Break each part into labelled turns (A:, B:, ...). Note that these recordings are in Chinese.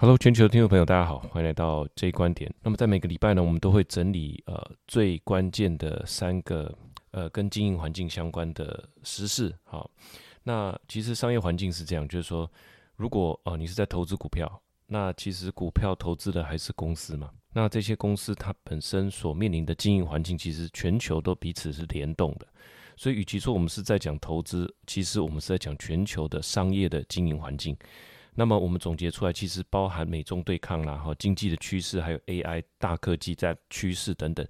A: Hello，全球的听众朋友，大家好，欢迎来到这一观点。那么在每个礼拜呢，我们都会整理呃最关键的三个呃跟经营环境相关的时事。好，那其实商业环境是这样，就是说，如果呃你是在投资股票，那其实股票投资的还是公司嘛。那这些公司它本身所面临的经营环境，其实全球都彼此是联动的。所以，与其说我们是在讲投资，其实我们是在讲全球的商业的经营环境。那么我们总结出来，其实包含美中对抗啦，哈，经济的趋势，还有 AI 大科技在趋势等等，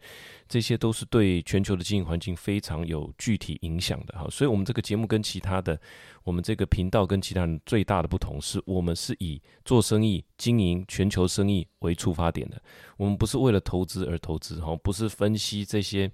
A: 这些都是对全球的经营环境非常有具体影响的哈。所以，我们这个节目跟其他的，我们这个频道跟其他人最大的不同是，我们是以做生意、经营全球生意为出发点的。我们不是为了投资而投资哈，不是分析这些。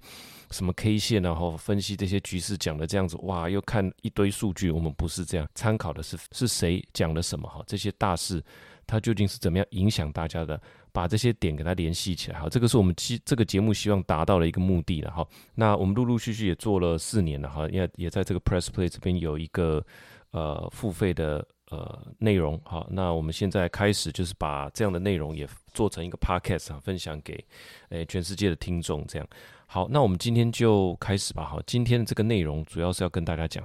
A: 什么 K 线，然后分析这些局势讲的这样子，哇，又看一堆数据，我们不是这样，参考的是是谁讲了什么哈，这些大事它究竟是怎么样影响大家的，把这些点给它联系起来哈，这个是我们希这个节目希望达到的一个目的了哈。那我们陆陆续续也做了四年了哈，也也在这个 Press Play 这边有一个呃付费的呃内容哈，那我们现在开始就是把这样的内容也做成一个 Podcast 啊，分享给诶全世界的听众这样。好，那我们今天就开始吧。好，今天的这个内容主要是要跟大家讲，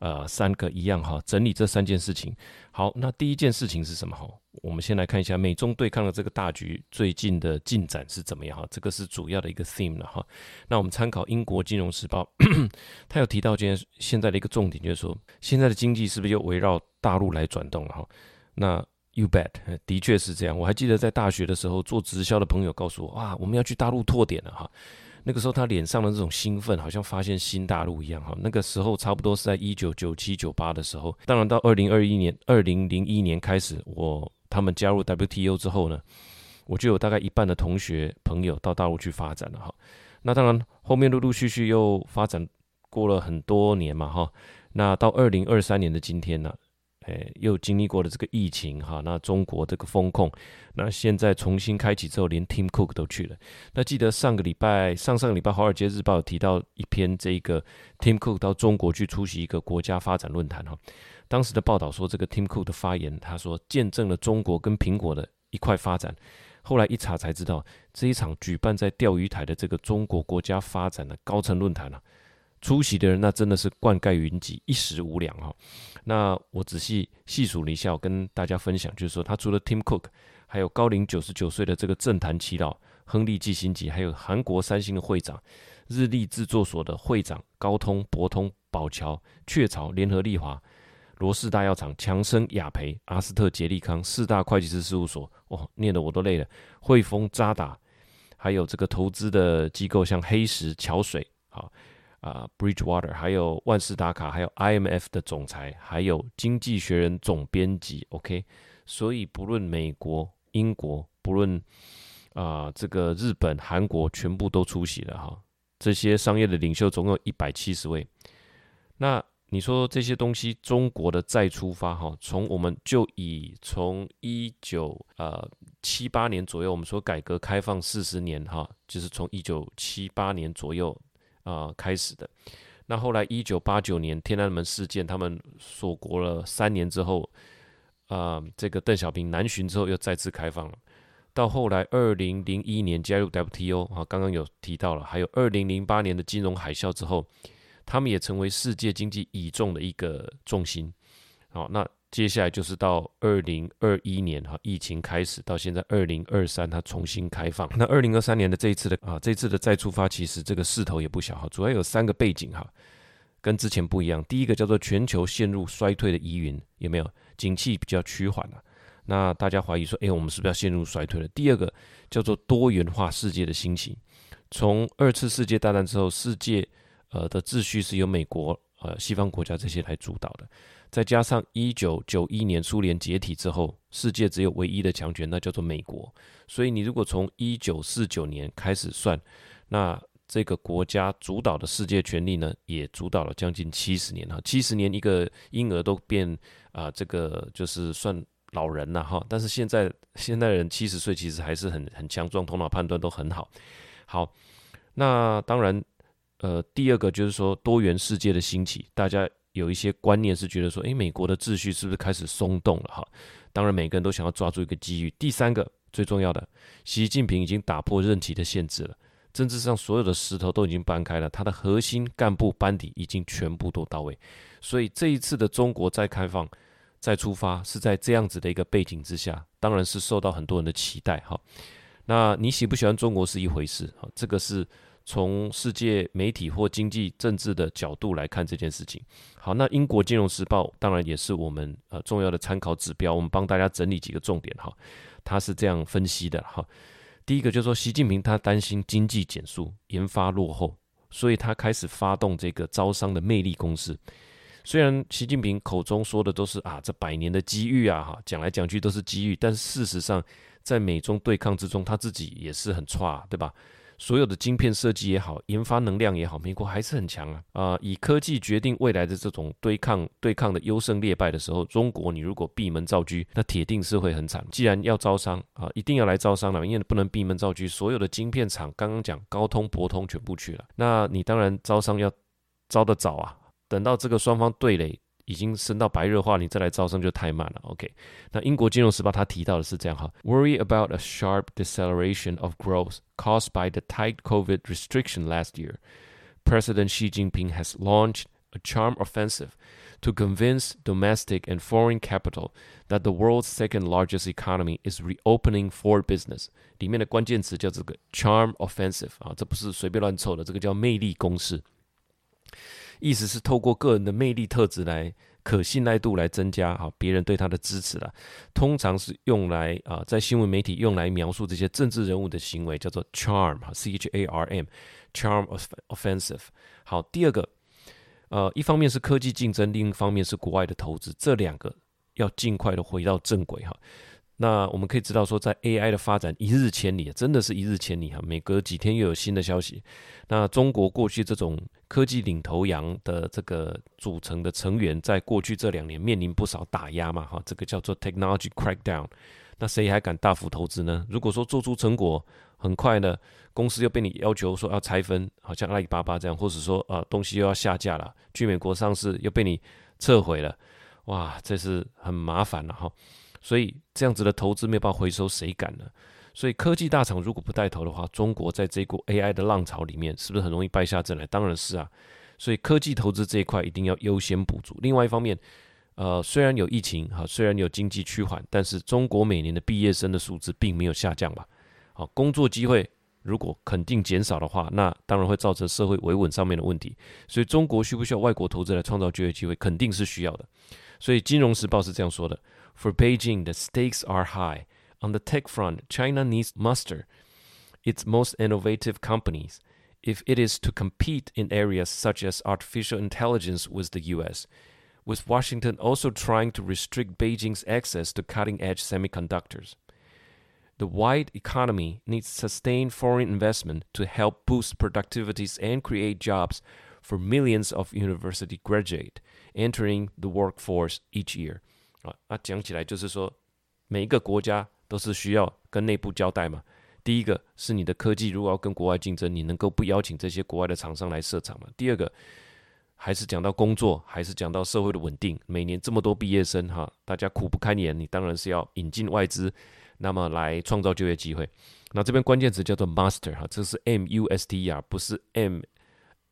A: 呃，三个一样哈，整理这三件事情。好，那第一件事情是什么？哈，我们先来看一下美中对抗的这个大局最近的进展是怎么样？哈，这个是主要的一个 theme 了哈。那我们参考英国金融时报，他有提到今天现在的一个重点，就是说现在的经济是不是又围绕大陆来转动了？哈，那 you bet，的确是这样。我还记得在大学的时候做直销的朋友告诉我，哇，我们要去大陆拓点了哈。那个时候他脸上的这种兴奋，好像发现新大陆一样哈。那个时候差不多是在一九九七九八的时候，当然到二零二一年、二零零一年开始，我他们加入 WTO 之后呢，我就有大概一半的同学朋友到大陆去发展了哈。那当然后面陆陆续续又发展过了很多年嘛哈。那到二零二三年的今天呢？诶，又经历过了这个疫情哈，那中国这个风控，那现在重新开启之后，连 Tim Cook 都去了。那记得上个礼拜、上上个礼拜，《华尔街日报》提到一篇这个 Tim Cook 到中国去出席一个国家发展论坛哈。当时的报道说，这个 Tim Cook 的发言，他说见证了中国跟苹果的一块发展。后来一查才知道，这一场举办在钓鱼台的这个中国国家发展的高层论坛啊。出席的人那真的是灌溉云集，一时无两哈。那我仔细细数了一下，我跟大家分享，就是说他除了 Tim Cook，还有高龄九十九岁的这个政坛耆老亨利季辛吉，还有韩国三星的会长、日立制作所的会长高通、博通、宝桥、雀巢、联合利华、罗氏大药厂、强生、雅培、阿斯特、杰利康四大会计师事务所，哦，念得我都累了。汇丰、渣打，还有这个投资的机构，像黑石、桥水，好。啊，Bridgewater，还有万事达卡，还有 IMF 的总裁，还有经济学人总编辑，OK。所以不论美国、英国，不论啊这个日本、韩国，全部都出席了哈。这些商业的领袖总共一百七十位。那你说这些东西，中国的再出发哈，从我们就以从一九呃七八年左右，我们说改革开放四十年哈，就是从一九七八年左右。啊，开始的。那后来一九八九年天安门事件，他们锁国了三年之后，啊，这个邓小平南巡之后又再次开放了。到后来二零零一年加入 WTO 啊，刚刚有提到了，还有二零零八年的金融海啸之后，他们也成为世界经济倚重的一个重心。好，那。接下来就是到二零二一年哈，疫情开始到现在二零二三，它重新开放。那二零二三年的这一次的啊，这次的再出发，其实这个势头也不小哈。主要有三个背景哈，跟之前不一样。第一个叫做全球陷入衰退的疑云，有没有？景气比较趋缓了。那大家怀疑说，哎，我们是不是要陷入衰退了？第二个叫做多元化世界的兴起。从二次世界大战之后，世界呃的秩序是由美国呃西方国家这些来主导的。再加上一九九一年苏联解体之后，世界只有唯一的强权，那叫做美国。所以你如果从一九四九年开始算，那这个国家主导的世界权力呢，也主导了将近七十年哈。七十年一个婴儿都变啊，这个就是算老人了哈。但是现在现代人七十岁其实还是很很强壮，头脑判断都很好。好，那当然，呃，第二个就是说多元世界的兴起，大家。有一些观念是觉得说，诶，美国的秩序是不是开始松动了哈？当然每个人都想要抓住一个机遇。第三个最重要的，习近平已经打破任期的限制了，政治上所有的石头都已经搬开了，他的核心干部班底已经全部都到位。所以这一次的中国再开放、再出发，是在这样子的一个背景之下，当然是受到很多人的期待哈。那你喜不喜欢中国是一回事哈，这个是从世界媒体或经济政治的角度来看这件事情。好，那英国金融时报当然也是我们呃重要的参考指标，我们帮大家整理几个重点哈。他是这样分析的哈，第一个就是说习近平他担心经济减速、研发落后，所以他开始发动这个招商的魅力攻势。虽然习近平口中说的都是啊，这百年的机遇啊，哈，讲来讲去都是机遇，但事实上，在美中对抗之中，他自己也是很差，对吧？所有的晶片设计也好，研发能量也好，美国还是很强啊！啊，以科技决定未来的这种对抗对抗的优胜劣败的时候，中国你如果闭门造车，那铁定是会很惨。既然要招商啊，一定要来招商了，因为不能闭门造车，所有的晶片厂刚刚讲高通、博通全部去了，那你当然招商要招得早啊。等到这个双方对垒已经升到白热化，你再来招生就太慢了。OK，那英国金融时报他提到的是这样哈：Worry about a sharp deceleration of growth caused by the tight COVID restriction last year. President Xi Jinping has launched a charm offensive to convince domestic and foreign capital that the world's second largest economy is reopening for business。里面的关键词叫这个 charm offensive 啊，这不是随便乱凑的，这个叫魅力攻势。 意思是透过个人的魅力特质来可信赖度来增加哈别人对他的支持了，通常是用来啊在新闻媒体用来描述这些政治人物的行为叫做 charm 哈 c h a r m charm offensive 好第二个呃一方面是科技竞争，另一方面是国外的投资，这两个要尽快的回到正轨哈。那我们可以知道说，在 AI 的发展一日千里，真的是一日千里哈。每隔几天又有新的消息。那中国过去这种科技领头羊的这个组成的成员，在过去这两年面临不少打压嘛哈。这个叫做 technology crackdown。那谁还敢大幅投资呢？如果说做出成果很快呢，公司又被你要求说要拆分，好像阿里巴巴这样，或者说啊东西又要下架了，去美国上市又被你撤回了，哇，这是很麻烦了哈。所以这样子的投资没有办法回收，谁敢呢？所以科技大厂如果不带头的话，中国在这股 AI 的浪潮里面，是不是很容易败下阵来？当然是啊。所以科技投资这一块一定要优先补足。另外一方面，呃，虽然有疫情哈，虽然有经济趋缓，但是中国每年的毕业生的数字并没有下降吧？好，工作机会如果肯定减少的话，那当然会造成社会维稳上面的问题。所以中国需不需要外国投资来创造就业机会？肯定是需要的。所以《金融时报》是这样说的。For Beijing, the stakes are high. On the tech front, China needs muster its most innovative companies if it is to compete in areas such as artificial intelligence with the US, with Washington also trying to restrict Beijing's access to cutting edge semiconductors. The wide economy needs sustained foreign investment to help boost productivities and create jobs for millions of university graduates entering the workforce each year. 啊，那讲起来就是说，每一个国家都是需要跟内部交代嘛。第一个是你的科技如果要跟国外竞争，你能够不邀请这些国外的厂商来设厂嘛？第二个还是讲到工作，还是讲到社会的稳定。每年这么多毕业生哈，大家苦不堪言，你当然是要引进外资，那么来创造就业机会。那这边关键词叫做 master 哈，这是 muster，不是 M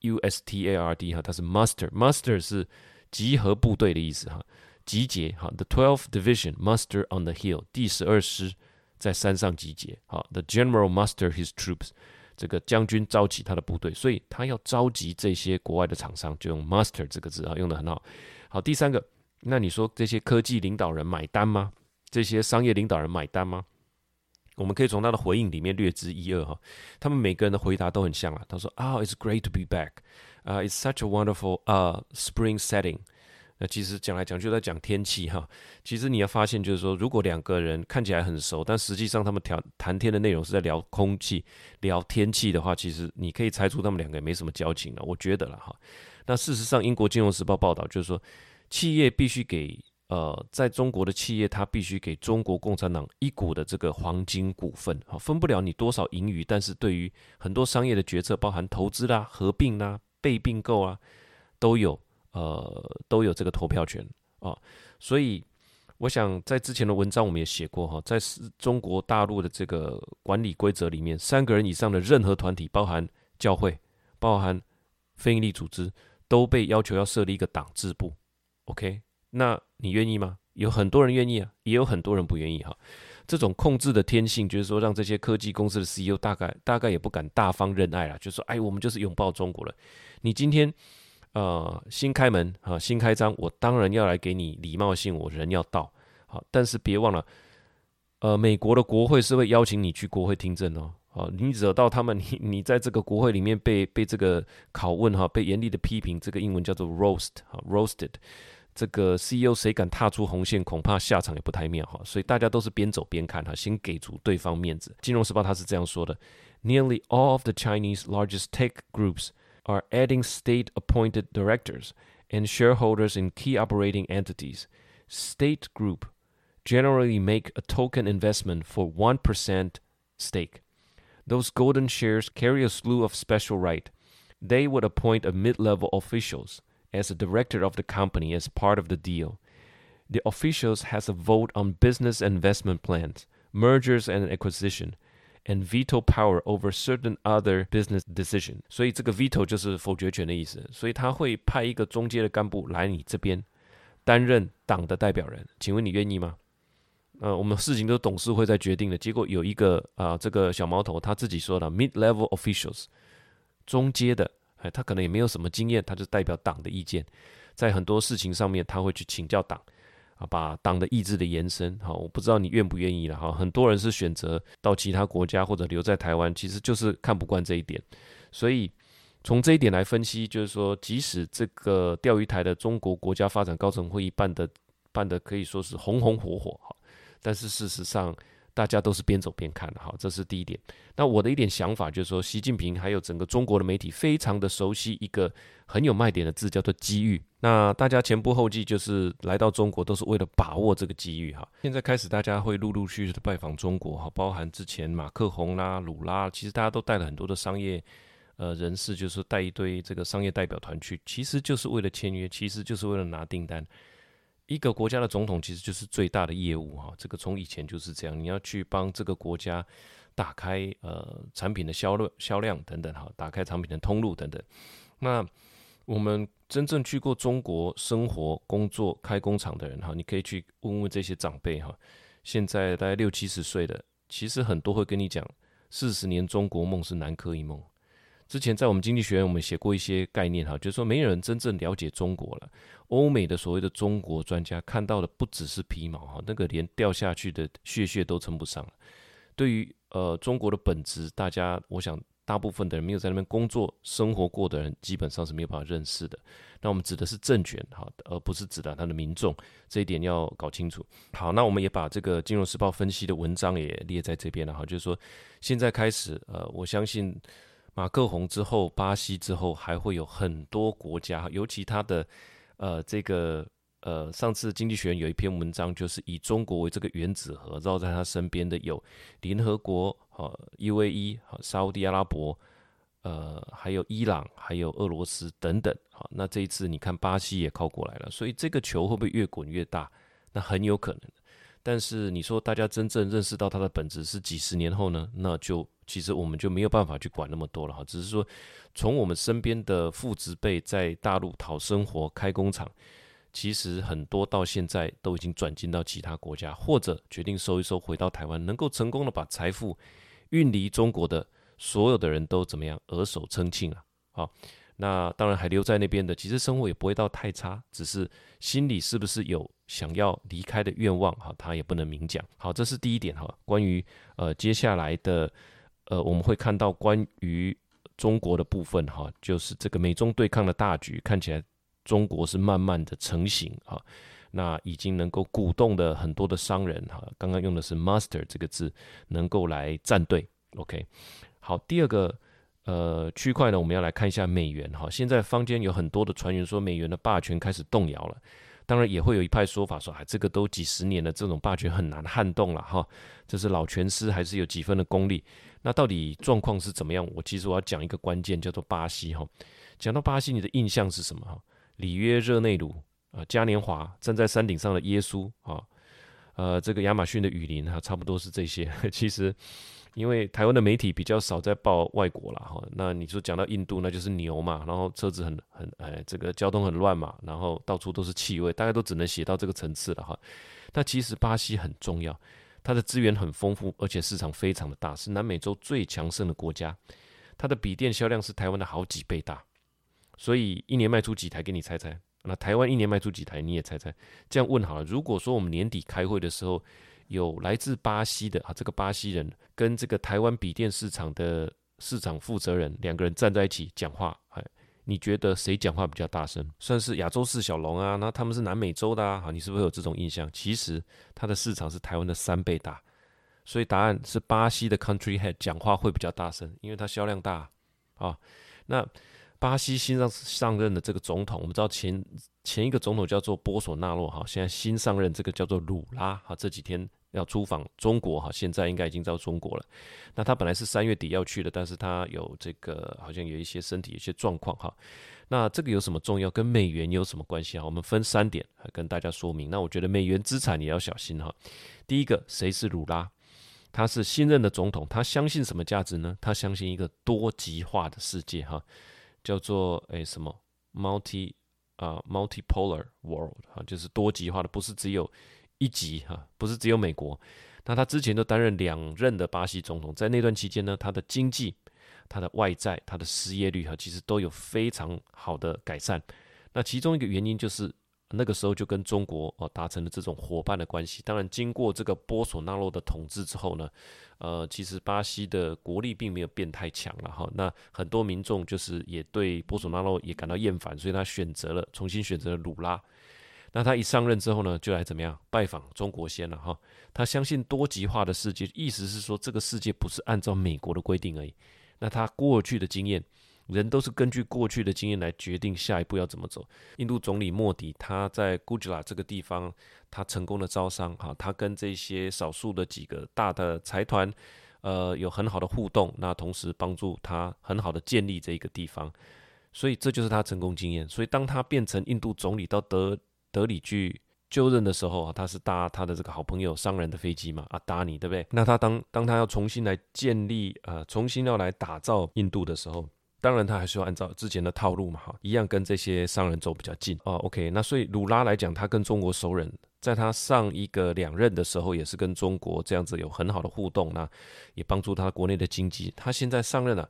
A: U S T A R D 哈，它是 master，master 是集合部队的意思哈。集结，好，The Twelfth Division muster on the hill，第十二师在山上集结，好，The General muster his troops，这个将军召集他的部队，所以他要召集这些国外的厂商，就用 muster 这个字啊，用的很好。好，第三个，那你说这些科技领导人买单吗？这些商业领导人买单吗？我们可以从他的回应里面略知一二哈，他们每个人的回答都很像啊。他说啊，It's great to be back，啊，It's such a wonderful 啊，spring setting。那其实讲来讲去在讲天气哈，其实你要发现就是说，如果两个人看起来很熟，但实际上他们谈谈天的内容是在聊空气、聊天气的话，其实你可以猜出他们两个也没什么交情了。我觉得了哈。那事实上，英国金融时报报道就是说，企业必须给呃，在中国的企业，它必须给中国共产党一股的这个黄金股份啊，分不了你多少盈余，但是对于很多商业的决策，包含投资啦、合并啦、被并购啊，都有。呃，都有这个投票权啊，所以我想在之前的文章我们也写过哈，在中国大陆的这个管理规则里面，三个人以上的任何团体，包含教会、包含非营利组织，都被要求要设立一个党支部。OK，那你愿意吗？有很多人愿意啊，也有很多人不愿意哈。这种控制的天性，就是说让这些科技公司的 CEO 大概大概也不敢大方认爱了，就说哎，我们就是拥抱中国了。你今天。呃，新开门啊，新开张，我当然要来给你礼貌性，我人要到，好，但是别忘了，呃，美国的国会是会邀请你去国会听证哦，好，你惹到他们，你你在这个国会里面被被这个拷问哈，被严厉的批评，这个英文叫做 roast 哈，roasted，这个 CEO 谁敢踏出红线，恐怕下场也不太妙哈，所以大家都是边走边看哈，先给足对方面子。金融时报他是这样说的：Nearly all of the Chinese largest tech groups. Are adding state appointed directors and shareholders in key operating entities. State Group generally make a token investment for 1% stake. Those golden shares carry a slew of special right. They would appoint a mid-level officials as a director of the company as part of the deal. The officials has a vote on business investment plans, mergers and acquisition, and veto power over certain other business decision，所以这个 veto 就是否决权的意思。所以他会派一个中阶的干部来你这边担任党的代表人，请问你愿意吗？呃，我们事情都董事会在决定的，结果有一个啊，这个小毛头他自己说的 mid-level officials，中阶的，哎，他可能也没有什么经验，他就代表党的意见，在很多事情上面他会去请教党。啊，把党的意志的延伸，好，我不知道你愿不愿意了哈。很多人是选择到其他国家或者留在台湾，其实就是看不惯这一点。所以从这一点来分析，就是说，即使这个钓鱼台的中国国家发展高层会议办的办的可以说是红红火火哈，但是事实上。大家都是边走边看的，好，这是第一点。那我的一点想法就是说，习近平还有整个中国的媒体非常的熟悉一个很有卖点的字，叫做机遇。那大家前仆后继就是来到中国，都是为了把握这个机遇哈。现在开始，大家会陆陆续续的拜访中国哈，包含之前马克宏啦、鲁拉，其实大家都带了很多的商业呃人士，就是带一堆这个商业代表团去，其实就是为了签约，其实就是为了拿订单。一个国家的总统其实就是最大的业务哈，这个从以前就是这样，你要去帮这个国家打开呃产品的销量、销量等等哈，打开产品的通路等等。那我们真正去过中国生活、工作、开工厂的人哈，你可以去问问这些长辈哈，现在大概六七十岁的，其实很多会跟你讲，四十年中国梦是南柯一梦。之前在我们经济学院，我们写过一些概念哈，就是说没有人真正了解中国了。欧美的所谓的中国专家看到的不只是皮毛哈，那个连掉下去的血血都称不上了。对于呃中国的本质，大家我想大部分的人没有在那边工作生活过的人，基本上是没有办法认识的。那我们指的是政权哈，而不是指的他的民众，这一点要搞清楚。好，那我们也把这个《金融时报》分析的文章也列在这边了哈，就是说现在开始呃，我相信。马克宏之后，巴西之后，还会有很多国家，尤其他的呃这个呃，上次经济学有一篇文章，就是以中国为这个原子核，绕在他身边的有联合国、哈 UAE、哈沙地阿拉伯，呃，还有伊朗，还有俄罗斯等等。好，那这一次你看巴西也靠过来了，所以这个球会不会越滚越大？那很有可能。但是你说大家真正认识到它的本质是几十年后呢？那就其实我们就没有办法去管那么多了哈。只是说从我们身边的父执辈在大陆讨生活、开工厂，其实很多到现在都已经转进到其他国家，或者决定收一收回到台湾，能够成功的把财富运离中国的所有的人都怎么样额手称庆啊？好。那当然还留在那边的，其实生活也不会到太差，只是心里是不是有想要离开的愿望哈，他也不能明讲。好，这是第一点哈。关于呃接下来的呃我们会看到关于中国的部分哈，就是这个美中对抗的大局看起来中国是慢慢的成型哈，那已经能够鼓动的很多的商人哈，刚刚用的是 master 这个字，能够来站队。OK，好，第二个。呃，区块呢，我们要来看一下美元哈。现在坊间有很多的传言说美元的霸权开始动摇了，当然也会有一派说法说，哎，这个都几十年了，这种霸权很难撼动了哈。这是老拳师还是有几分的功力？那到底状况是怎么样？我其实我要讲一个关键，叫做巴西哈。讲到巴西，你的印象是什么哈？里约热内卢啊，嘉年华站在山顶上的耶稣啊，呃，这个亚马逊的雨林哈，差不多是这些。其实，因为台湾的媒体比较少在报外国了哈，那你说讲到印度，那就是牛嘛，然后车子很很哎，这个交通很乱嘛，然后到处都是气味，大概都只能写到这个层次了哈。那其实巴西很重要，它的资源很丰富，而且市场非常的大，是南美洲最强盛的国家。它的笔电销量是台湾的好几倍大，所以一年卖出几台？给你猜猜。那台湾一年卖出几台？你也猜猜。这样问好了。如果说我们年底开会的时候，有来自巴西的啊，这个巴西人跟这个台湾笔电市场的市场负责人两个人站在一起讲话，哎，你觉得谁讲话比较大声？算是亚洲四小龙啊？那他们是南美洲的啊？好，你是不是有这种印象？其实它的市场是台湾的三倍大，所以答案是巴西的 country head 讲话会比较大声，因为它销量大啊。那巴西新上上任的这个总统，我们知道前前一个总统叫做波索纳洛哈，现在新上任这个叫做鲁拉哈，这几天要出访中国哈，现在应该已经到中国了。那他本来是三月底要去的，但是他有这个好像有一些身体有些状况哈。那这个有什么重要？跟美元有什么关系啊？我们分三点来跟大家说明。那我觉得美元资产你要小心哈。第一个，谁是鲁拉？他是新任的总统，他相信什么价值呢？他相信一个多极化的世界哈。叫做诶什么 multi 啊 multipolar world 哈，就是多极化的，不是只有一级哈，不是只有美国。那他之前都担任两任的巴西总统，在那段期间呢，他的经济、他的外债、他的失业率哈，其实都有非常好的改善。那其中一个原因就是。那个时候就跟中国哦达成了这种伙伴的关系。当然，经过这个波索纳洛的统治之后呢，呃，其实巴西的国力并没有变太强了哈。那很多民众就是也对波索纳洛也感到厌烦，所以他选择了重新选择了鲁拉。那他一上任之后呢，就来怎么样拜访中国先了哈。他相信多极化的世界，意思是说这个世界不是按照美国的规定而已。那他过去的经验。人都是根据过去的经验来决定下一步要怎么走。印度总理莫迪他在古吉拉这个地方，他成功的招商，哈，他跟这些少数的几个大的财团，呃，有很好的互动，那同时帮助他很好的建立这一个地方，所以这就是他成功经验。所以当他变成印度总理到德德里去就任的时候啊，他是搭他的这个好朋友商人的飞机嘛，阿达尼，对不对？那他当当他要重新来建立，呃，重新要来打造印度的时候。当然，他还是要按照之前的套路嘛，哈，一样跟这些商人走比较近哦。OK，那所以鲁拉来讲，他跟中国熟人，在他上一个两任的时候，也是跟中国这样子有很好的互动，那也帮助他国内的经济。他现在上任了，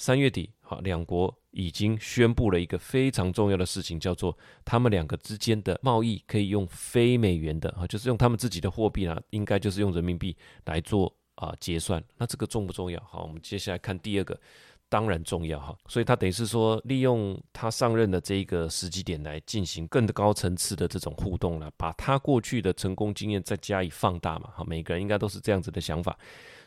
A: 三月底，好，两国已经宣布了一个非常重要的事情，叫做他们两个之间的贸易可以用非美元的啊，就是用他们自己的货币呢，应该就是用人民币来做啊结算。那这个重不重要？好，我们接下来看第二个。当然重要哈，所以他等于是说，利用他上任的这一个时机点来进行更高层次的这种互动了，把他过去的成功经验再加以放大嘛。哈，每个人应该都是这样子的想法。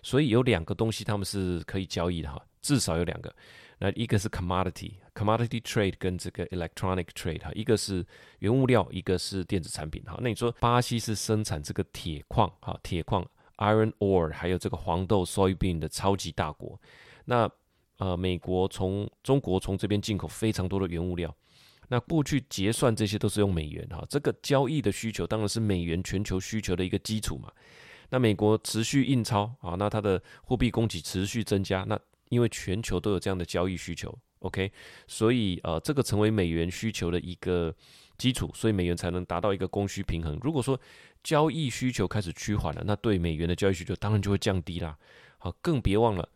A: 所以有两个东西他们是可以交易的哈，至少有两个。那一个是 commodity，commodity trade 跟这个 electronic trade 哈，一个是原物料，一个是电子产品哈。那你说巴西是生产这个铁矿哈，铁矿 iron ore，还有这个黄豆 soybean 的超级大国，那。呃，美国从中国从这边进口非常多的原物料，那过去结算这些都是用美元哈，这个交易的需求当然是美元全球需求的一个基础嘛。那美国持续印钞啊，那它的货币供给持续增加，那因为全球都有这样的交易需求，OK，所以呃，这个成为美元需求的一个基础，所以美元才能达到一个供需平衡。如果说交易需求开始趋缓了，那对美元的交易需求当然就会降低啦。好，更别忘了。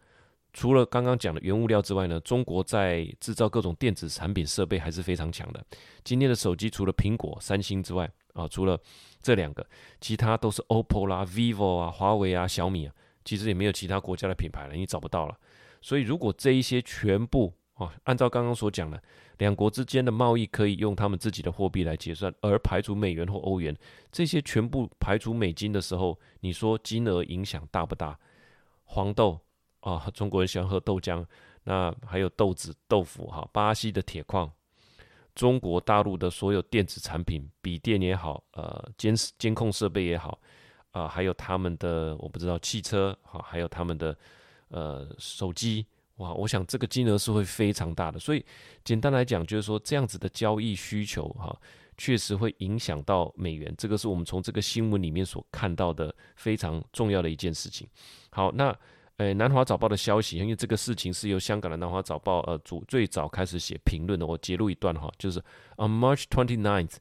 A: 除了刚刚讲的原物料之外呢，中国在制造各种电子产品设备还是非常强的。今天的手机除了苹果、三星之外，啊，除了这两个，其他都是 OPPO 啦、vivo 啊、华为啊、小米啊，其实也没有其他国家的品牌了，你找不到了。所以如果这一些全部啊，按照刚刚所讲的，两国之间的贸易可以用他们自己的货币来结算，而排除美元或欧元，这些全部排除美金的时候，你说金额影响大不大？黄豆。啊，中国人喜欢喝豆浆，那还有豆子、豆腐哈。巴西的铁矿，中国大陆的所有电子产品，笔电也好，呃，监视监控设备也好，啊，还有他们的我不知道汽车哈，还有他们的呃手机哇，我想这个金额是会非常大的。所以简单来讲，就是说这样子的交易需求哈，确实会影响到美元。这个是我们从这个新闻里面所看到的非常重要的一件事情。好，那呃，南华早报的消息，因为这个事情是由香港的南华早报呃主最早开始写评论的，我截录一段哈，就是 On March twenty ninth,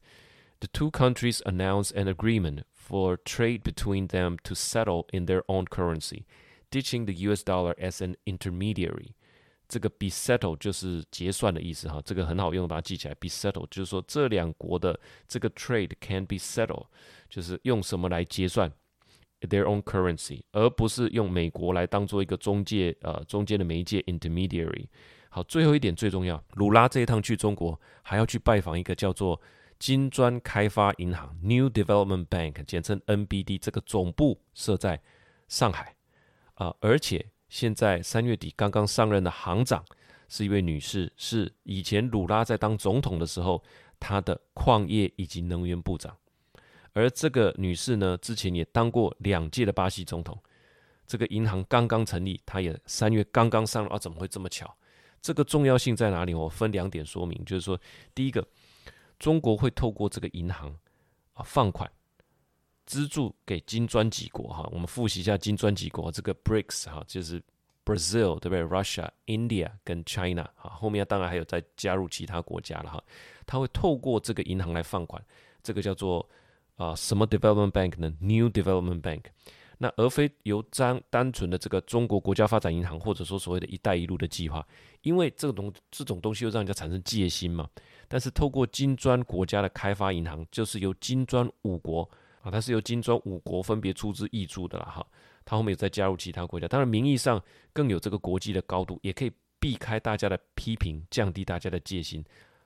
A: the two countries announced an agreement for trade between them to settle in their own currency, ditching the U.S. dollar as an intermediary. 这个 be settled 就是结算的意思哈，这个很好用，把它记起来。be settled 就是说这两国的这个 trade can be settled，就是用什么来结算 their own currency，而不是用美国来当做一个中介呃中间的媒介 intermediary。好，最后一点最重要，鲁拉这一趟去中国还要去拜访一个叫做金砖开发银行 New Development Bank，简称 NBD，这个总部设在上海啊，而且。现在三月底刚刚上任的行长是一位女士，是以前鲁拉在当总统的时候，他的矿业以及能源部长。而这个女士呢，之前也当过两届的巴西总统。这个银行刚刚成立，她也三月刚刚上任啊，怎么会这么巧？这个重要性在哪里？我分两点说明，就是说，第一个，中国会透过这个银行啊放款。资助给金砖几国哈，我们复习一下金砖几国这个 BRICS 哈，就是 Brazil 对不对？Russia、India 跟 China 哈，后面当然还有再加入其他国家了哈。它会透过这个银行来放款，这个叫做啊什么 Development Bank 呢？New Development Bank，那而非由单单纯的这个中国国家发展银行或者说所谓的一带一路的计划，因为这个东这种东西又让人家产生戒心嘛。但是透过金砖国家的开发银行，就是由金砖五国。啊，它是由金砖五国分别出资挹注的啦，哈，它后面有再加入其他国家，当然名义上更有这个国际的高度，也可以避开大家的批评，降低大家的戒心。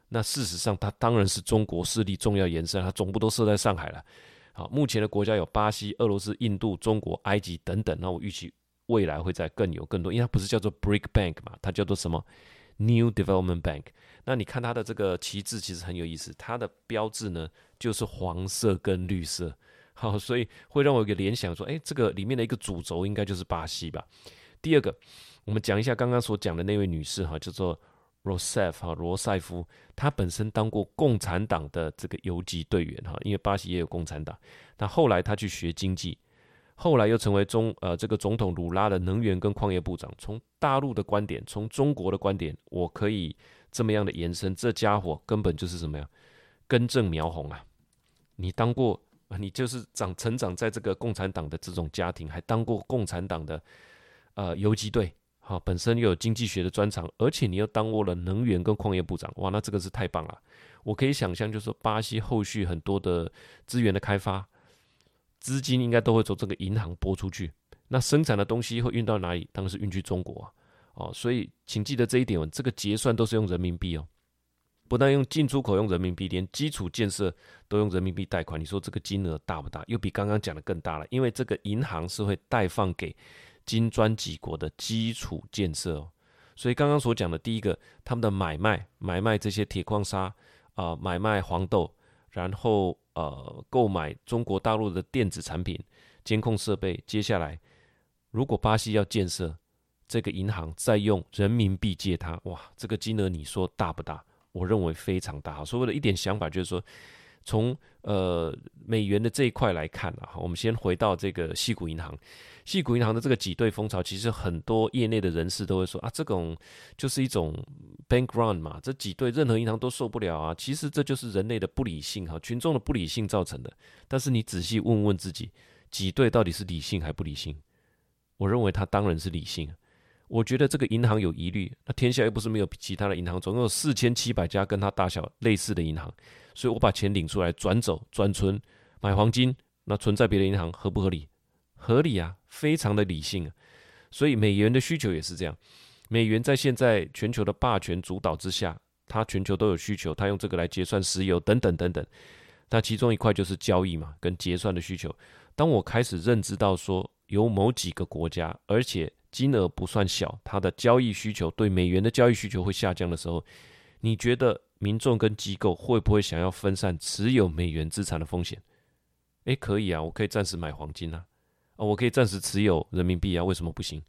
A: 那事实上，它当然是中国势力重要延伸，它总部都设在上海了。好，目前的国家有巴西、俄罗斯、印度、中国、埃及等等。那我预期未来会在更有更多，因为它不是叫做 BRIC Bank 嘛，它叫做什么 New Development Bank。那你看它的这个旗帜其实很有意思，它的标志呢就是黄色跟绿色。好，所以会让我有个联想，说，哎，这个里面的一个主轴应该就是巴西吧。第二个，我们讲一下刚刚所讲的那位女士哈，叫做 Rousseff 哈，罗塞夫，她本身当过共产党的这个游击队员哈，因为巴西也有共产党。那后来她去学经济，后来又成为中呃这个总统鲁拉的能源跟矿业部长。从大陆的观点，从中国的观点，我可以这么样的延伸，这家伙根本就是什么呀？根正苗红啊！你当过。你就是长成长在这个共产党的这种家庭，还当过共产党的呃游击队，好，本身又有经济学的专长，而且你又当过了能源跟矿业部长，哇，那这个是太棒了！我可以想象，就是说巴西后续很多的资源的开发，资金应该都会从这个银行拨出去，那生产的东西会运到哪里？当然是运去中国啊，哦，所以请记得这一点，这个结算都是用人民币哦。不但用进出口用人民币，连基础建设都用人民币贷款。你说这个金额大不大？又比刚刚讲的更大了。因为这个银行是会贷放给金砖几国的基础建设哦。所以刚刚所讲的第一个，他们的买卖买卖这些铁矿砂啊，买卖黄豆，然后呃购买中国大陆的电子产品、监控设备。接下来，如果巴西要建设这个银行，再用人民币借它，哇，这个金额你说大不大？我认为非常大，所谓的一点想法就是说，从呃美元的这一块来看啊，我们先回到这个细谷银行，细谷银行的这个挤兑风潮，其实很多业内的人士都会说啊，这种就是一种 bank run 嘛，这挤兑任何银行都受不了啊。其实这就是人类的不理性哈，群众的不理性造成的。但是你仔细问问自己，挤兑到底是理性还不理性？我认为它当然是理性。我觉得这个银行有疑虑，那天下又不是没有其他的银行，总共有四千七百家跟它大小类似的银行，所以我把钱领出来转走转存买黄金，那存在别的银行合不合理？合理啊，非常的理性啊。所以美元的需求也是这样，美元在现在全球的霸权主导之下，它全球都有需求，它用这个来结算石油等等等等。那其中一块就是交易嘛，跟结算的需求。当我开始认知到说有某几个国家，而且金额不算小，它的交易需求对美元的交易需求会下降的时候，你觉得民众跟机构会不会想要分散持有美元资产的风险？诶，可以啊，我可以暂时买黄金啊，啊，我可以暂时持有人民币啊，为什么不行？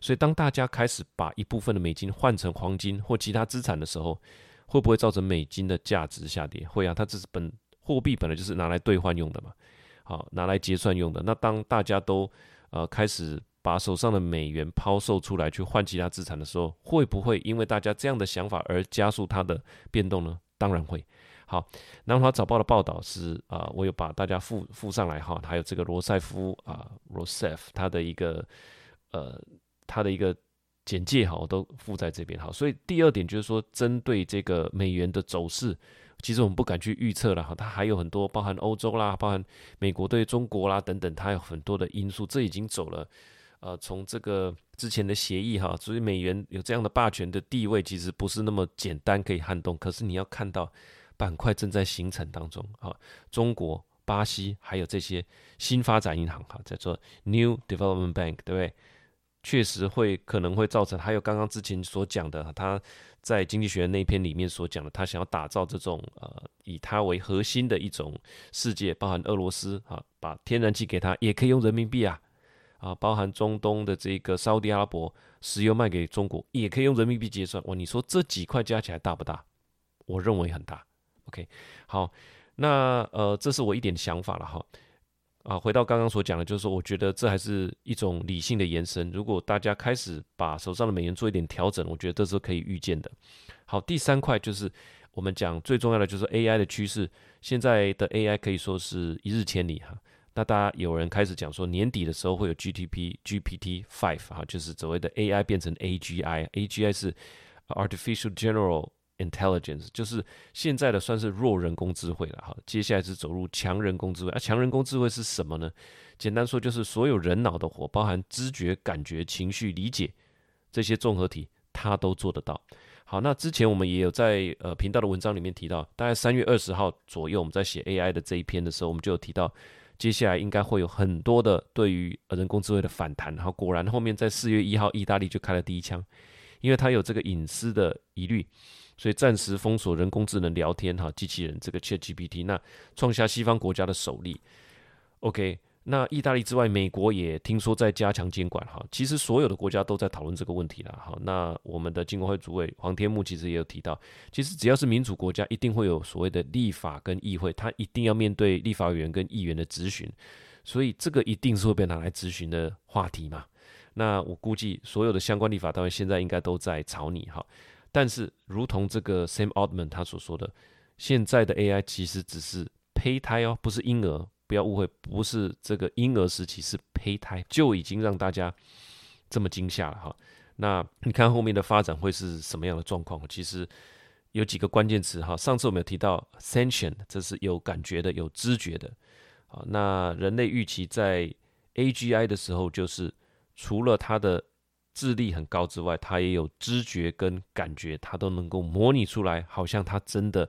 A: 所以当大家开始把一部分的美金换成黄金或其他资产的时候，会不会造成美金的价值下跌？会啊，它这是本货币本来就是拿来兑换用的嘛，好，拿来结算用的。那当大家都呃开始把手上的美元抛售出来去换其他资产的时候，会不会因为大家这样的想法而加速它的变动呢？当然会。好，南华早报的报道是啊，我有把大家附附上来哈，还有这个罗塞夫啊，罗塞夫他的一个呃他的一个简介哈，我都附在这边哈。所以第二点就是说，针对这个美元的走势，其实我们不敢去预测了哈，它还有很多包含欧洲啦，包含美国对中国啦等等，它有很多的因素，这已经走了呃从这个之前的协议哈，所以美元有这样的霸权的地位，其实不是那么简单可以撼动。可是你要看到。板块正在形成当中啊，中国、巴西还有这些新发展银行哈，在做 New Development Bank，对不对？确实会可能会造成，还有刚刚之前所讲的，他在经济学那篇里面所讲的，他想要打造这种呃以它为核心的一种世界，包含俄罗斯啊，把天然气给他也可以用人民币啊，啊，包含中东的这个沙特阿拉伯石油卖给中国也可以用人民币结算，哇，你说这几块加起来大不大？我认为很大。OK，好，那呃，这是我一点想法了哈。啊，回到刚刚所讲的，就是说，我觉得这还是一种理性的延伸。如果大家开始把手上的美元做一点调整，我觉得这是可以预见的。好，第三块就是我们讲最重要的，就是 AI 的趋势。现在的 AI 可以说是一日千里哈。那大家有人开始讲说，年底的时候会有 GTP GPT Five 哈，就是所谓的 AI 变成 AGI，AGI 是 Artificial General。Intelligence 就是现在的算是弱人工智慧了哈，接下来是走入强人工智慧。啊，强人工智慧是什么呢？简单说就是所有人脑的活，包含知觉、感觉、情绪、理解这些综合体，它都做得到。好，那之前我们也有在呃频道的文章里面提到，大概三月二十号左右，我们在写 AI 的这一篇的时候，我们就有提到，接下来应该会有很多的对于人工智慧的反弹。然后果然后面在四月一号，意大利就开了第一枪，因为他有这个隐私的疑虑。所以暂时封锁人工智能聊天哈机器人这个 ChatGPT，那创下西方国家的首例。OK，那意大利之外，美国也听说在加强监管哈。其实所有的国家都在讨论这个问题了哈。那我们的金管会主委黄天木其实也有提到，其实只要是民主国家，一定会有所谓的立法跟议会，他一定要面对立法委员跟议员的质询，所以这个一定是会被拿来质询的话题嘛。那我估计所有的相关立法单位现在应该都在吵你哈。但是，如同这个 Sam Altman 他所说的，现在的 AI 其实只是胚胎哦，不是婴儿，不要误会，不是这个婴儿时期是胚胎，就已经让大家这么惊吓了哈。那你看后面的发展会是什么样的状况？其实有几个关键词哈。上次我们有提到 sentient，这是有感觉的、有知觉的。啊，那人类预期在 AGI 的时候，就是除了它的智力很高之外，他也有知觉跟感觉，他都能够模拟出来，好像他真的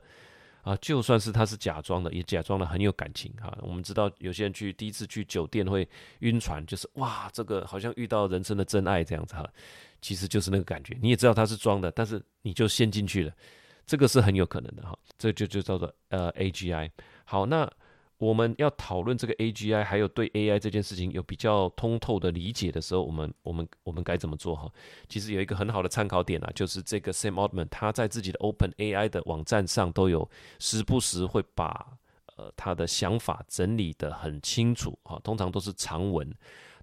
A: 啊，就算是他是假装的，也假装的很有感情哈。我们知道有些人去第一次去酒店会晕船，就是哇，这个好像遇到人生的真爱这样子哈，其实就是那个感觉。你也知道他是装的，但是你就陷进去了，这个是很有可能的哈。这就就叫做呃 AGI。好，那。我们要讨论这个 AGI，还有对 AI 这件事情有比较通透的理解的时候，我们我们我们该怎么做哈？其实有一个很好的参考点啊，就是这个 Sam Altman 他在自己的 Open AI 的网站上都有时不时会把呃他的想法整理得很清楚哈，通常都是长文。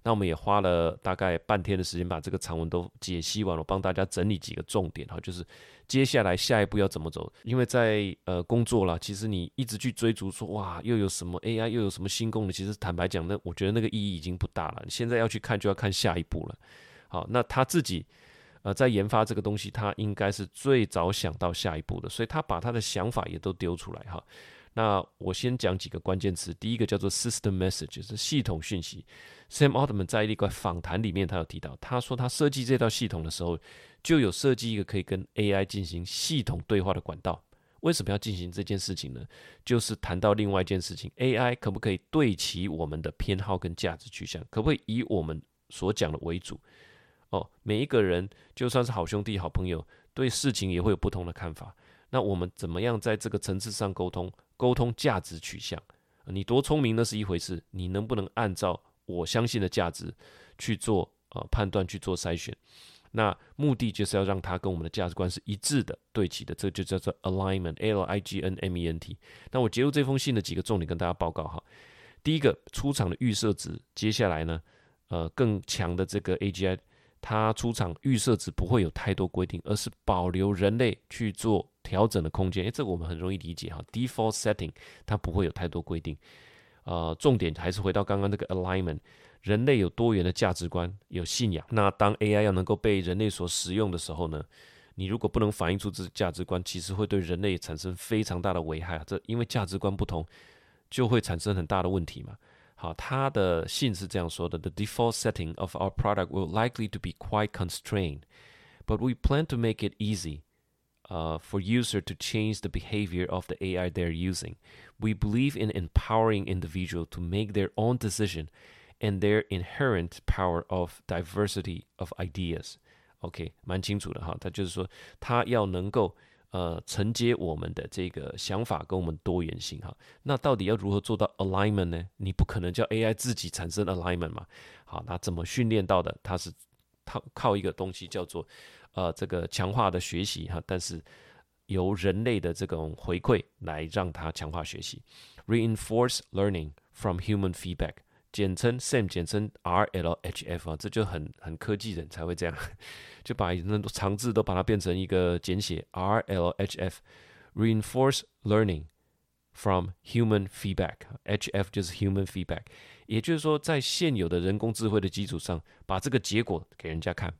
A: 那我们也花了大概半天的时间把这个长文都解析完了，帮大家整理几个重点哈，就是接下来下一步要怎么走。因为在呃工作啦，其实你一直去追逐说哇又有什么 AI 又有什么新功能，其实坦白讲，那我觉得那个意义已经不大了。你现在要去看就要看下一步了。好，那他自己呃在研发这个东西，他应该是最早想到下一步的，所以他把他的想法也都丢出来哈。那我先讲几个关键词，第一个叫做 system message，是系统讯息。Sam Altman 在一个访谈里面，他有提到，他说他设计这套系统的时候，就有设计一个可以跟 AI 进行系统对话的管道。为什么要进行这件事情呢？就是谈到另外一件事情，AI 可不可以对齐我们的偏好跟价值取向？可不可以以我们所讲的为主？哦，每一个人就算是好兄弟、好朋友，对事情也会有不同的看法。那我们怎么样在这个层次上沟通？沟通价值取向，你多聪明那是一回事，你能不能按照我相信的价值去做呃判断去做筛选？那目的就是要让它跟我们的价值观是一致的、对齐的，这就叫做 alignment，L I G N M E N T。那我截入这封信的几个重点跟大家报告哈。第一个，出厂的预设值，接下来呢，呃，更强的这个 A G I，它出厂预设值不会有太多规定，而是保留人类去做调整的空间。诶，这个我们很容易理解哈，default setting 它不会有太多规定。呃，重点还是回到刚刚那个 alignment。人类有多元的价值观，有信仰。那当 AI 要能够被人类所使用的时候呢？你如果不能反映出这价值观，其实会对人类产生非常大的危害。这因为价值观不同，就会产生很大的问题嘛。好，他的信是这样说的：The default setting of our product will likely to be quite constrained, but we plan to make it easy. Uh, for user to change the behavior of the AI they're using. We believe in empowering individual to make their own decision and their inherent power of diversity of ideas. OK，蛮清楚的哈。他就是说，他要能够 呃承接我们的这个想法跟我们多元性哈。那到底要如何做到 alignment 呢？你不可能叫 AI 自己产生 alignment 嘛。好，那怎么训练到的？它是靠靠一个东西叫做呃这个强化的学习哈。但是由人类的这种回馈来让它强化学习，reinforce learning from human feedback。简称 SAM，简称 RLHF 啊，这就很很科技人才会这样，就把那长字都把它变成一个简写 RLHF，Reinforce Learning from Human Feedback，HF 就是 Human Feedback，也就是说在现有的人工智慧的基础上，把这个结果给人家看，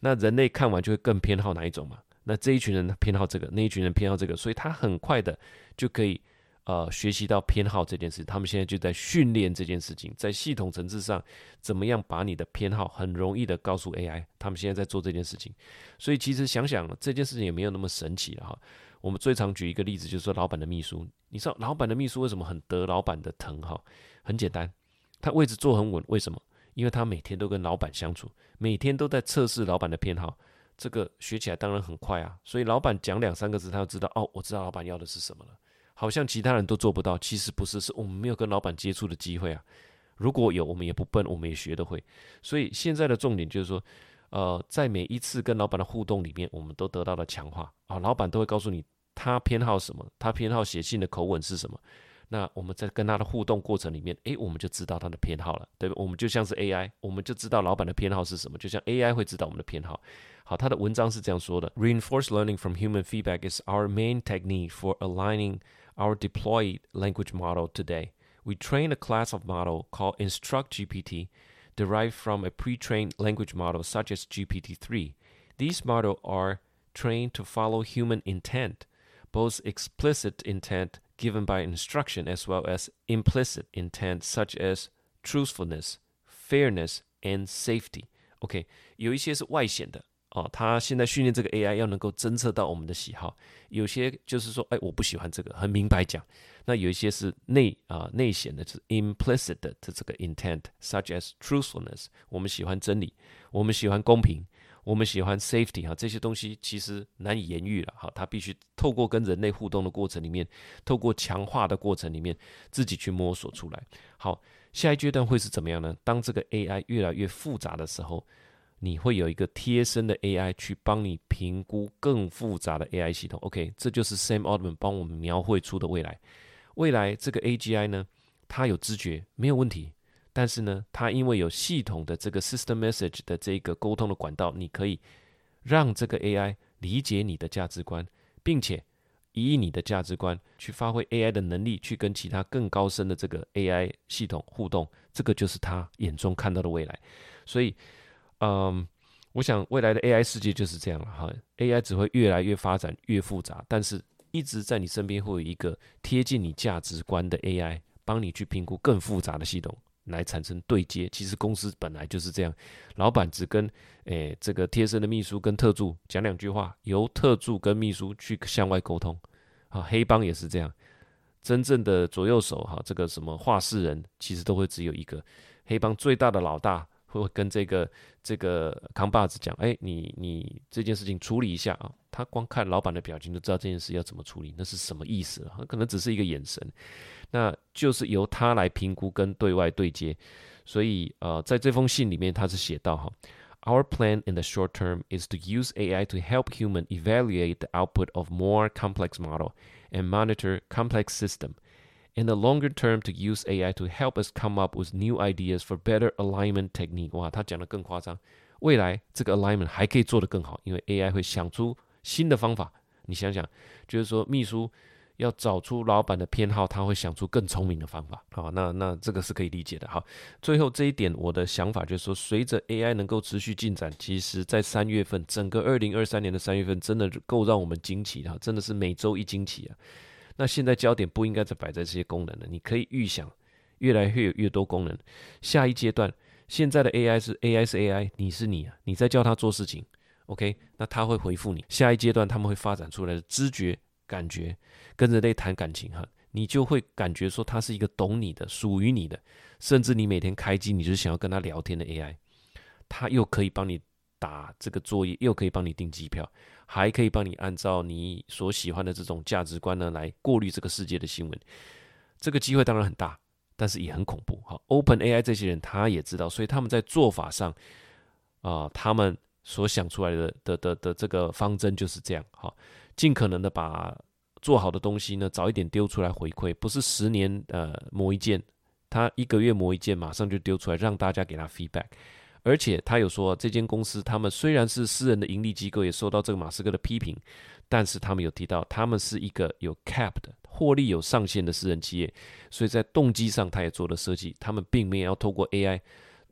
A: 那人类看完就会更偏好哪一种嘛？那这一群人偏好这个，那一群人偏好这个，所以他很快的就可以。呃，学习到偏好这件事，他们现在就在训练这件事情，在系统层次上，怎么样把你的偏好很容易的告诉 AI？他们现在在做这件事情，所以其实想想这件事情也没有那么神奇了哈。我们最常举一个例子，就是说老板的秘书，你知道老板的秘书为什么很得老板的疼哈？很简单，他位置坐很稳，为什么？因为他每天都跟老板相处，每天都在测试老板的偏好，这个学起来当然很快啊。所以老板讲两三个字，他就知道哦，我知道老板要的是什么了。好像其他人都做不到，其实不是，是我们没有跟老板接触的机会啊。如果有，我们也不笨，我们也学得会。所以现在的重点就是说，呃，在每一次跟老板的互动里面，我们都得到了强化啊。老板都会告诉你他偏好什么，他偏好写信的口吻是什么。那我们在跟他的互动过程里面，诶，我们就知道他的偏好了，对吧？我们就像是 AI，我们就知道老板的偏好是什么，就像 AI 会知道我们的偏好。好，他的文章是这样说的：Reinforced learning from human feedback is our main technique for aligning. our deployed language model today. We train a class of model called InstructGPT, derived from a pre-trained language model such as GPT-3. These models are trained to follow human intent, both explicit intent given by instruction as well as implicit intent such as truthfulness, fairness, and safety. OK，有一些是外显的， 哦，他现在训练这个 AI 要能够侦测到我们的喜好，有些就是说，哎，我不喜欢这个，很明白讲。那有一些是内啊内显的，是 implicit 的这个 intent，such as truthfulness，我们喜欢真理，我们喜欢公平，我们喜欢 safety 哈，这些东西其实难以言喻了哈，他必须透过跟人类互动的过程里面，透过强化的过程里面，自己去摸索出来。好，下一阶段会是怎么样呢？当这个 AI 越来越复杂的时候。你会有一个贴身的 AI 去帮你评估更复杂的 AI 系统。OK，这就是 Sam Altman 帮我们描绘出的未来。未来这个 AGI 呢，它有知觉没有问题，但是呢，它因为有系统的这个 System Message 的这个沟通的管道，你可以让这个 AI 理解你的价值观，并且以你的价值观去发挥 AI 的能力，去跟其他更高深的这个 AI 系统互动。这个就是他眼中看到的未来。所以。嗯，我想未来的 AI 世界就是这样了哈。AI 只会越来越发展越复杂，但是一直在你身边会有一个贴近你价值观的 AI，帮你去评估更复杂的系统来产生对接。其实公司本来就是这样，老板只跟诶这个贴身的秘书跟特助讲两句话，由特助跟秘书去向外沟通。啊，黑帮也是这样，真正的左右手哈，这个什么话事人其实都会只有一个。黑帮最大的老大。会跟这个这个扛把子讲，哎，你你这件事情处理一下啊。他光看老板的表情就知道这件事要怎么处理，那是什么意思啊？可能只是一个眼神，那就是由他来评估跟对外对接。所以呃，在这封信里面他是写到哈 Our plan in the short term is to use AI to help human evaluate the output of more complex model and monitor complex system. In the longer term, to use AI to help us come up with new ideas for better alignment technique。哇，他讲的更夸张。未来这个 alignment 还可以做得更好，因为 AI 会想出新的方法。你想想，就是说秘书要找出老板的偏好，他会想出更聪明的方法。好，那那这个是可以理解的。好，最后这一点，我的想法就是说，随着 AI 能够持续进展，其实在三月份，整个二零二三年的三月份，真的够让我们惊奇的，真的是每周一惊奇啊。那现在焦点不应该再摆在这些功能了，你可以预想，越来越有越多功能。下一阶段，现在的 AI 是 AI 是 AI，你是你啊，你在叫他做事情，OK？那他会回复你。下一阶段他们会发展出来的知觉、感觉，跟人类谈感情哈，你就会感觉说他是一个懂你的、属于你的，甚至你每天开机，你就想要跟他聊天的 AI，他又可以帮你打这个作业，又可以帮你订机票。还可以帮你按照你所喜欢的这种价值观呢，来过滤这个世界的新闻。这个机会当然很大，但是也很恐怖。好，Open AI 这些人他也知道，所以他们在做法上啊，他们所想出来的的的的这个方针就是这样。好，尽可能的把做好的东西呢，早一点丢出来回馈，不是十年呃磨一件，他一个月磨一件，马上就丢出来，让大家给他 feedback。而且他有说，这间公司他们虽然是私人的盈利机构，也受到这个马斯克的批评，但是他们有提到，他们是一个有 cap 的获利有上限的私人企业，所以在动机上他也做了设计，他们并没有要透过 AI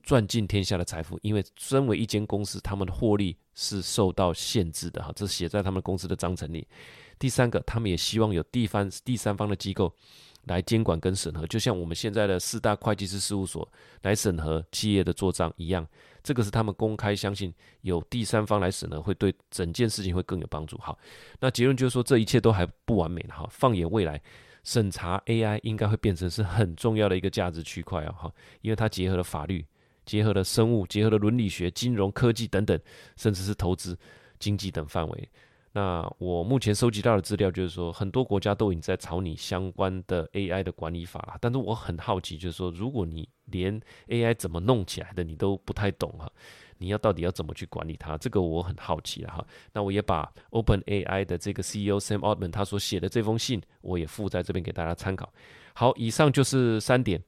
A: 赚尽天下的财富，因为身为一间公司，他们的获利是受到限制的哈，这写在他们公司的章程里。第三个，他们也希望有地方第三方的机构。来监管跟审核，就像我们现在的四大会计师事务所来审核企业的做账一样，这个是他们公开相信有第三方来审核，会对整件事情会更有帮助。好，那结论就是说这一切都还不完美的哈。放眼未来，审查 AI 应该会变成是很重要的一个价值区块啊哈，因为它结合了法律、结合了生物、结合了伦理学、金融科技等等，甚至是投资、经济等范围。那我目前收集到的资料就是说，很多国家都已经在草拟相关的 AI 的管理法了。但是我很好奇，就是说，如果你连 AI 怎么弄起来的你都不太懂哈，你要到底要怎么去管理它？这个我很好奇了哈。那我也把 OpenAI 的这个 CEO Sam Altman 他所写的这封信，我也附在这边给大家参考。好，以上就是三点，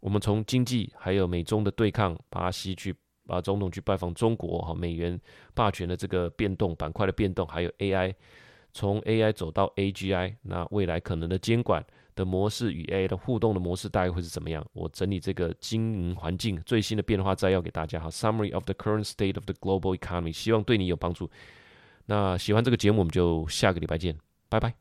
A: 我们从经济还有美中的对抗，巴西去。把总统去拜访中国哈，美元霸权的这个变动板块的变动，还有 AI 从 AI 走到 AGI，那未来可能的监管的模式与 AI 的互动的模式大概会是怎么样？我整理这个经营环境最新的变化摘要给大家哈，Summary of the current state of the global economy，希望对你有帮助。那喜欢这个节目，我们就下个礼拜见，拜拜。